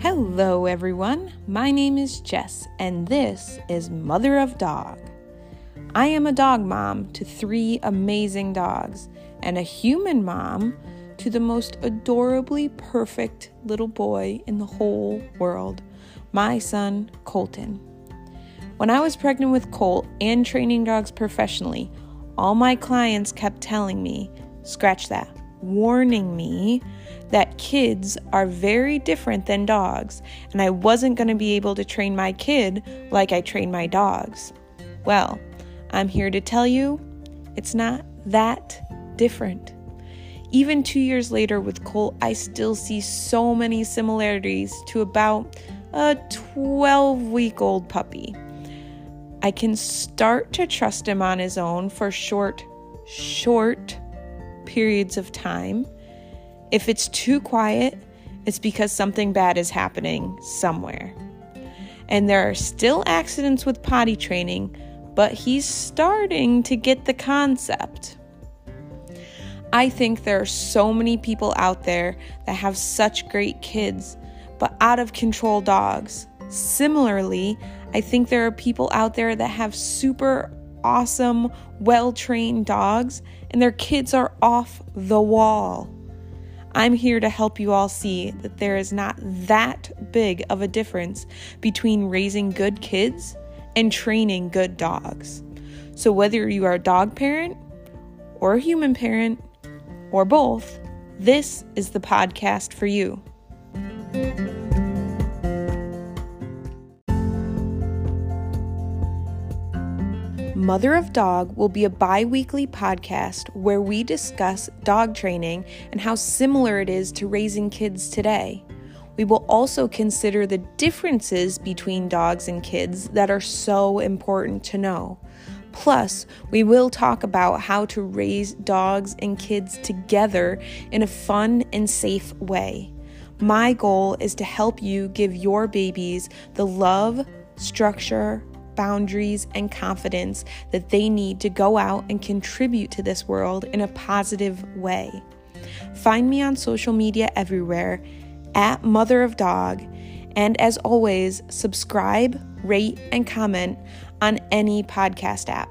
Hello, everyone. My name is Jess, and this is Mother of Dog. I am a dog mom to three amazing dogs, and a human mom to the most adorably perfect little boy in the whole world, my son, Colton. When I was pregnant with Colt and training dogs professionally, all my clients kept telling me, scratch that, warning me that kids are very different than dogs, and I wasn't going to be able to train my kid like I train my dogs. Well, I'm here to tell you it's not that different. Even two years later with Cole, I still see so many similarities to about a 12 week old puppy. I can start to trust him on his own for short, short periods of time. If it's too quiet, it's because something bad is happening somewhere. And there are still accidents with potty training, but he's starting to get the concept. I think there are so many people out there that have such great kids, but out of control dogs. Similarly, I think there are people out there that have super awesome, well trained dogs, and their kids are off the wall. I'm here to help you all see that there is not that big of a difference between raising good kids and training good dogs. So, whether you are a dog parent or a human parent or both, this is the podcast for you. Mother of Dog will be a bi weekly podcast where we discuss dog training and how similar it is to raising kids today. We will also consider the differences between dogs and kids that are so important to know. Plus, we will talk about how to raise dogs and kids together in a fun and safe way. My goal is to help you give your babies the love, structure, boundaries, and confidence that they need to go out and contribute to this world in a positive way. Find me on social media everywhere at Mother of Dog. And as always, subscribe, rate, and comment on any podcast app.